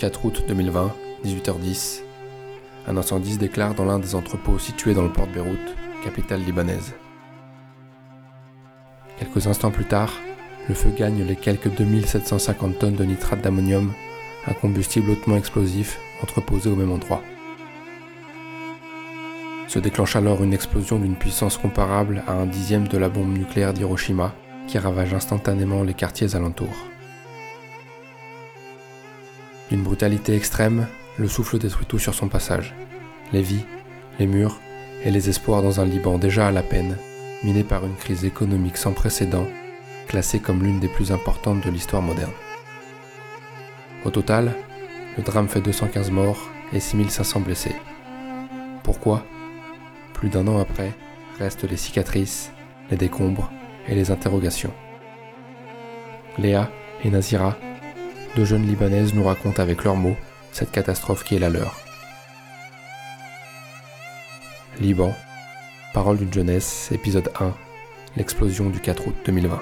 4 août 2020, 18h10, un incendie se déclare dans l'un des entrepôts situés dans le port de Beyrouth, capitale libanaise. Quelques instants plus tard, le feu gagne les quelques 2750 tonnes de nitrate d'ammonium, un combustible hautement explosif entreposé au même endroit. Se déclenche alors une explosion d'une puissance comparable à un dixième de la bombe nucléaire d'Hiroshima, qui ravage instantanément les quartiers alentours. D'une brutalité extrême, le souffle détruit tout sur son passage. Les vies, les murs et les espoirs dans un Liban déjà à la peine, miné par une crise économique sans précédent, classée comme l'une des plus importantes de l'histoire moderne. Au total, le drame fait 215 morts et 6500 blessés. Pourquoi? Plus d'un an après, restent les cicatrices, les décombres et les interrogations. Léa et Nazira, deux jeunes Libanaises, nous racontent avec leurs mots cette catastrophe qui est la leur. Liban, Parole d'une jeunesse, épisode 1, l'explosion du 4 août 2020.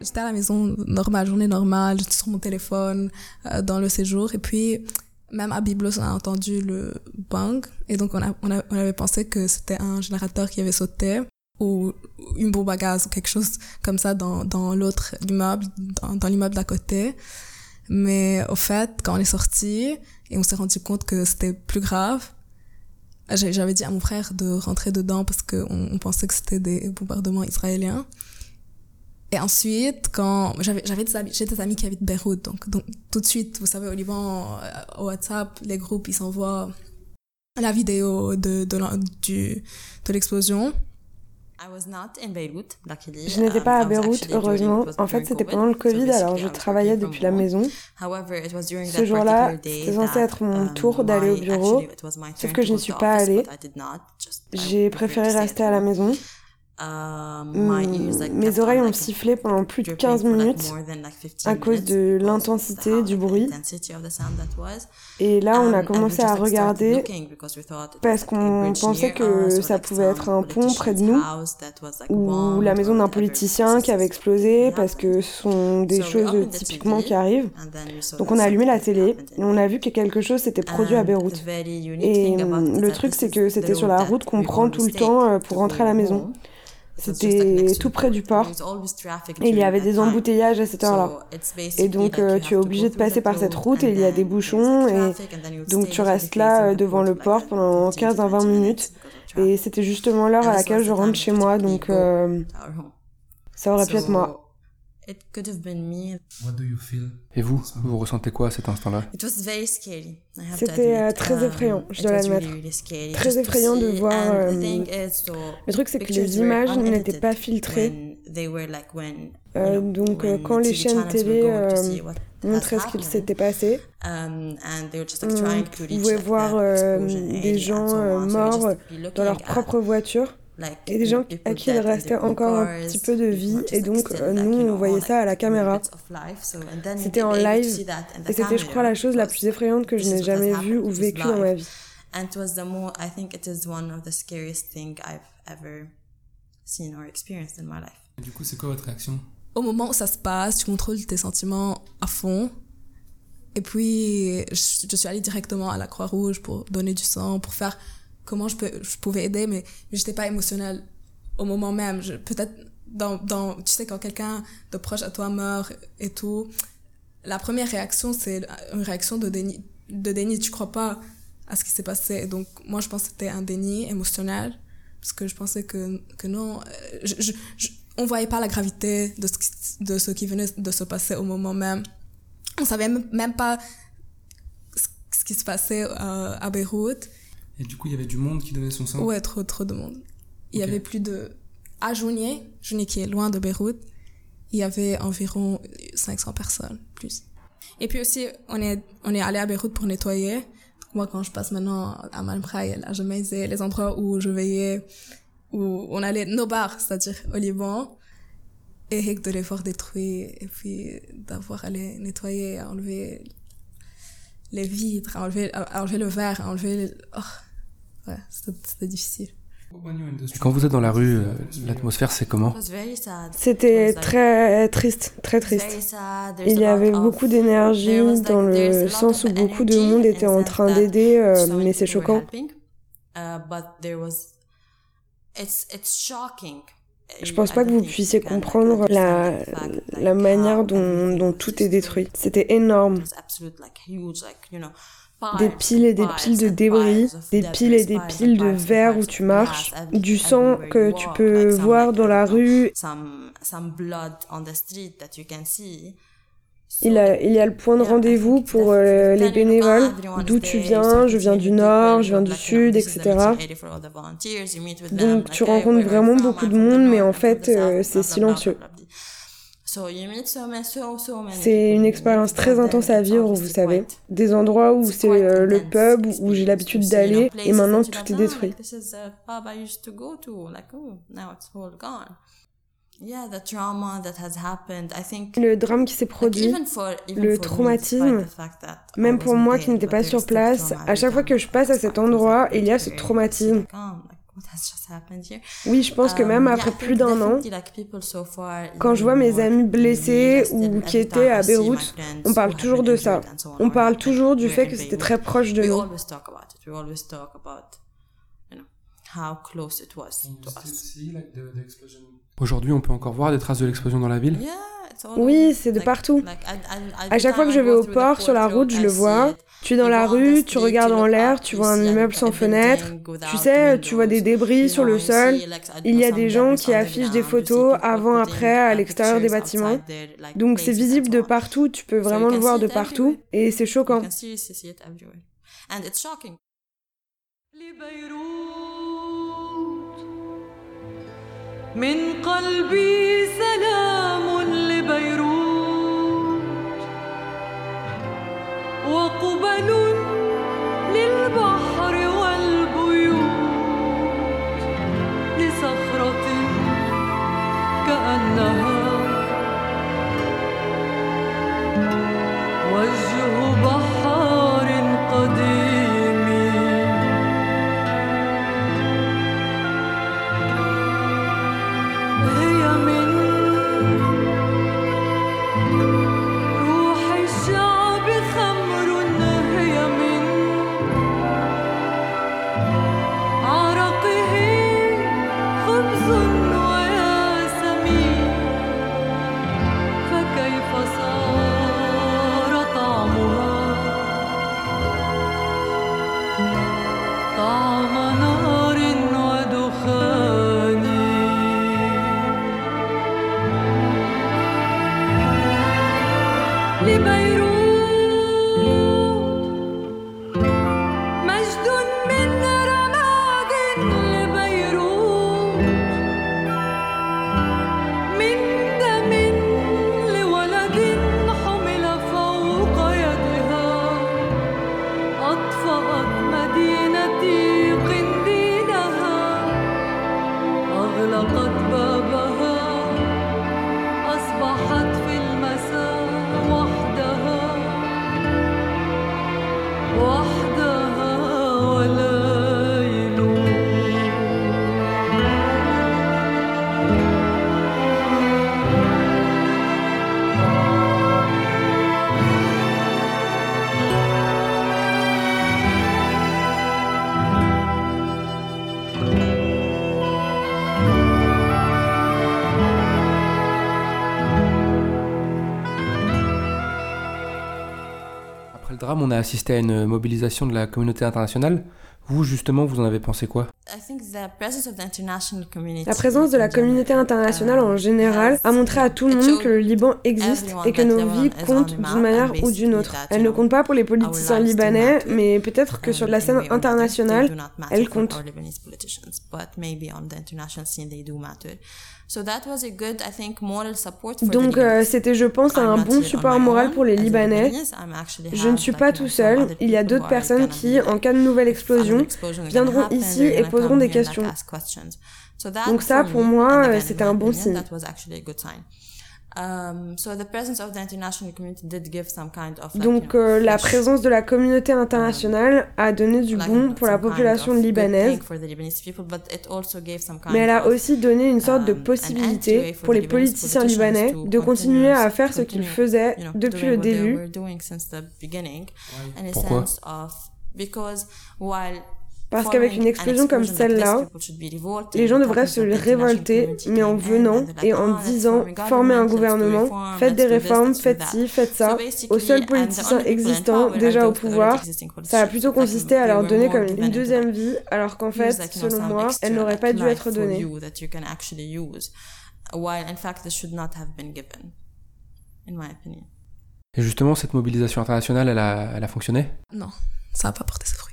J'étais à la maison, normale, journée normale, j'étais sur mon téléphone, euh, dans le séjour, et puis même à Biblos, on a entendu le bang, et donc on, a, on, avait pensé que c'était un générateur qui avait sauté, ou une bombe à gaz, ou quelque chose comme ça dans, dans l'autre immeuble, dans, dans l'immeuble d'à côté. Mais au fait, quand on est sorti, et on s'est rendu compte que c'était plus grave, j'avais dit à mon frère de rentrer dedans parce qu'on on pensait que c'était des bombardements israéliens. Et ensuite, quand j'avais des amis, j'ai des amis qui habitent Beyrouth, donc donc tout de suite, vous savez, au Liban, au WhatsApp, les groupes ils s'envoient la vidéo de de l'explosion. Je n'étais pas à Beyrouth, heureusement. En fait, c'était pendant le Covid, alors je travaillais depuis la maison. Ce jour-là, c'était censé être mon tour d'aller au bureau, sauf que je n'y suis pas allée. J'ai préféré rester à la maison. Hmm, mes oreilles ont sifflé pendant plus de 15 minutes à cause de l'intensité du bruit. Et là, on a commencé à regarder parce qu'on pensait que ça pouvait être un pont près de nous ou la maison d'un politicien qui avait explosé parce que ce sont des choses typiquement qui arrivent. Donc on a allumé la télé et on a vu que quelque chose s'était produit à Beyrouth. Et le truc, c'est que c'était sur la route qu'on prend tout le temps euh, pour rentrer à la maison. C'était tout près du port. Et il y avait des embouteillages à cette heure-là. Et donc, euh, tu es obligé de passer par cette route et il y a des bouchons. Et donc, tu restes là euh, devant le port pendant 15 à 20 minutes. Et c'était justement l'heure à laquelle je rentre chez moi. Donc, euh, ça aurait pu être moi. Et vous, vous ressentez quoi à cet instant-là? C'était euh, très effrayant, je dois l'admettre. Très effrayant de voir. Euh, le truc, c'est que les images n'étaient pas filtrées. Euh, donc, quand les chaînes télé montraient ce qu'il s'était passé, um, on pouvait voir des gens morts dans leur propre voiture et des gens à qui il restait encore un petit peu de vie et donc euh, nous on voyait ça à la caméra. C'était en live et c'était je crois la chose la plus effrayante que je n'ai jamais vue ou vécue dans ma vie. Et du coup, c'est quoi votre réaction? Au moment où ça se passe, tu contrôles tes sentiments à fond. Et puis, je, je suis allée directement à la Croix-Rouge pour donner du sang, pour faire comment je, peux, je pouvais aider, mais, j'étais pas émotionnelle au moment même. Peut-être dans, dans, tu sais, quand quelqu'un de proche à toi meurt et tout, la première réaction, c'est une réaction de déni, de déni. Tu crois pas à ce qui s'est passé. Donc, moi, je pense que c'était un déni émotionnel, parce que je pensais que, que non, euh, je, je, on voyait pas la gravité de ce, qui, de ce qui venait de se passer au moment même. On savait même pas ce qui se passait euh, à Beyrouth. Et du coup, il y avait du monde qui donnait son sang Ouais, trop, trop de monde. Il y avait plus de... À Jounier, Jounier qui est loin de Beyrouth, il y avait environ 500 personnes, plus. Et puis aussi, on est, on est allé à Beyrouth pour nettoyer. Moi, quand je passe maintenant à là, je mets les endroits où je veillais, où on allait, nos bars, c'est-à-dire au Liban, et de les voir détruits, et puis d'avoir allé nettoyer, enlever les vitres, enlever, enlever le verre, enlever... Oh, ouais, c'était difficile. quand vous êtes dans la rue, euh, l'atmosphère c'est comment C'était très triste, très triste. Il y avait beaucoup d'énergie dans le sens où beaucoup de monde était en train d'aider, euh, mais c'est choquant. Je pense pas que vous puissiez comprendre la, la manière dont, dont tout est détruit. C'était énorme des piles et des piles de débris, des piles et des piles de verre où tu marches, du sang que tu peux voir dans la rue. Il, y a le point de rendez-vous pour euh, les bénévoles, d'où tu viens, je viens du nord, je viens du sud, etc. Donc tu rencontres vraiment beaucoup de monde, mais en fait euh, c'est silencieux. C'est une expérience très intense à vivre, vous savez. Des endroits où c'est euh, le pub, où j'ai l'habitude d'aller, et maintenant tout est détruit. Le drame qui s'est produit, le traumatisme, même pour moi qui n'étais pas sur place, à chaque fois que je passe à cet endroit, il y a ce traumatisme. Oui, je pense que même um, après plus d'un an, quand je vois mes amis blessés ou qui étaient à Beyrouth, on parle toujours de ça. On parle toujours du fait que c'était très proche de nous. Aujourd'hui, on peut encore voir des traces de l'explosion dans la ville Oui, c'est de partout. À chaque fois que je vais au port, sur la route, je le vois. Tu es dans la rue, tu regardes en l'air, tu vois un immeuble sans fenêtre. Tu sais, tu vois des débris sur le sol. Il y a des gens qui affichent des photos avant-après à l'extérieur des bâtiments. Donc c'est visible de partout, tu peux vraiment le voir de partout. Et c'est choquant. من قلبي سلام on a assisté à une mobilisation de la communauté internationale. Vous, justement, vous en avez pensé quoi? La présence de la communauté internationale en général a montré à tout le monde que le Liban existe et que nos vies comptent d'une manière ou d'une autre. Elle ne compte pas pour les politiciens libanais, mais peut-être que sur la scène internationale, elle compte. Donc euh, c'était, je pense, un bon support moral pour les Libanais. Je ne suis pas tout seul. Il y a d'autres personnes qui, en cas de nouvelle explosion, viendront ici et poseront des questions. Donc ça, pour moi, c'était un bon signe. Donc la présence de la communauté internationale a donné du bon pour la population libanaise, mais elle a aussi donné une sorte de um, possibilité pour les politiciens libanais de continuer à faire ce qu'ils faisaient depuis le début. Pourquoi? Parce qu'avec une explosion comme celle-là, les gens devraient se révolter, mais en venant et en disant formez un gouvernement, faites des réformes, faites ci, faites ça, aux seuls politiciens existants déjà au pouvoir, ça a plutôt consisté à leur donner comme une deuxième vie, alors qu'en fait, selon moi, elle n'aurait pas dû être donnée. Et justement, cette mobilisation internationale, elle a, elle a fonctionné? Non, ça n'a pas porté ses fruits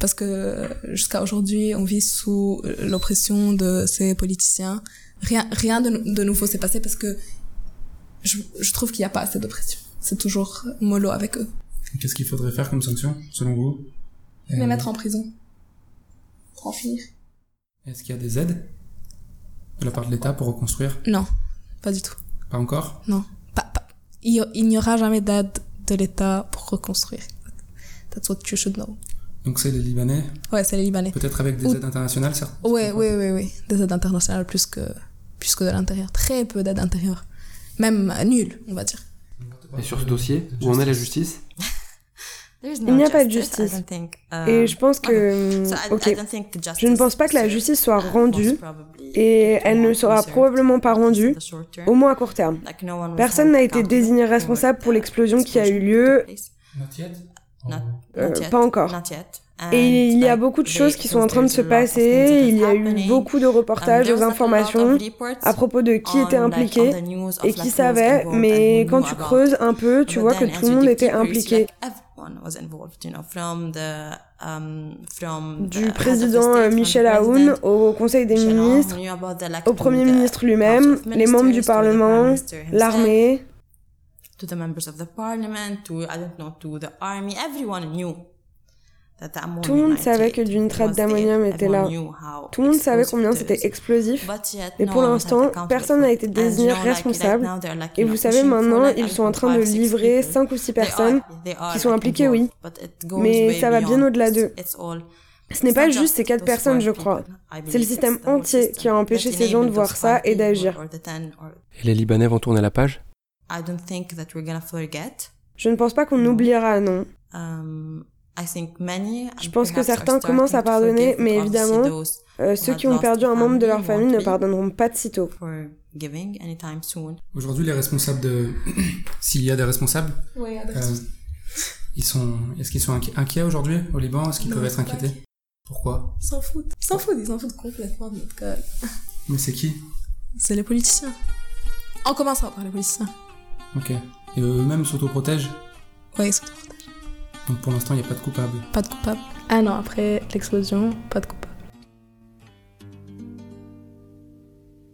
parce que jusqu'à aujourd'hui, on vit sous l'oppression de ces politiciens. Rien, rien de, de nouveau s'est passé parce que je, je trouve qu'il n'y a pas assez d'oppression. C'est toujours mollo avec eux. Qu'est-ce qu'il faudrait faire comme sanction, selon vous? Les mettre en prison. Pour en finir. Est-ce qu'il y a des aides de la part de l'État pour reconstruire? Non, pas du tout. Pas encore? Non. Pas, pas. Il n'y aura jamais d'aide de l'État pour reconstruire. That's what you should know. Donc c'est les Libanais? Ouais, c'est les Libanais. Peut-être avec des aides internationales, certes Ouais, oui, oui, oui. Des aides internationales plus que, plus que de l'intérieur. Très peu d'aides intérieures. Même nul, on va dire. Et sur ce dossier, où en est la justice? Il n'y a pas de justice. Et je pense que... Ok. Je ne pense pas que la justice soit rendue et elle ne sera probablement pas rendue, au moins à court terme. Personne n'a été désigné responsable pour l'explosion qui a eu lieu. Euh, pas encore. Et il y a beaucoup de choses qui sont en train de se passer. Il y a eu beaucoup de reportages aux informations à propos de qui était impliqué et qui savait. Mais quand tu creuses un peu, tu vois que tout le monde était impliqué. Um, du président euh, Michel Aoun au Conseil des ministres, au Premier ministre lui-même, les membres du Parlement, l'armée to the members of the parliament, to, I don't know, to the army, everyone knew tout le monde savait que du nitrate d'ammonium était là. Tout le monde savait combien c'était explosif. Mais pour l'instant, personne n'a été désigné responsable. Et vous savez, maintenant, ils sont en train de livrer 5 ou 6 personnes qui sont impliquées, oui. Mais ça va bien au-delà d'eux. Ce n'est pas juste ces 4 personnes, je crois. C'est le système entier qui a empêché ces gens de voir ça et d'agir. Et les Libanais vont tourner la page je ne pense pas qu'on oubliera, non. Um, je pense que certains commencent à pardonner, mais évidemment, euh, ceux qui ont perdu un membre de leur famille ne pardonneront pas de sitôt. Aujourd'hui, les responsables de... S'il y a des responsables, euh, ils sont... Est-ce qu'ils sont inquiets aujourd'hui au Liban? Est-ce qu'ils peuvent être inquiétés? Pourquoi? Ils s'en foutent. Ils s'en foutent, ils s'en foutent complètement de notre cas. Mais c'est qui? C'est les politiciens. On commencera par les politiciens. Ok. Et eux-mêmes s'autoprotègent Oui, ils s'autoprotègent. Donc pour l'instant, il n'y a pas de coupable Pas de coupable. Un an après l'explosion, pas de coupable.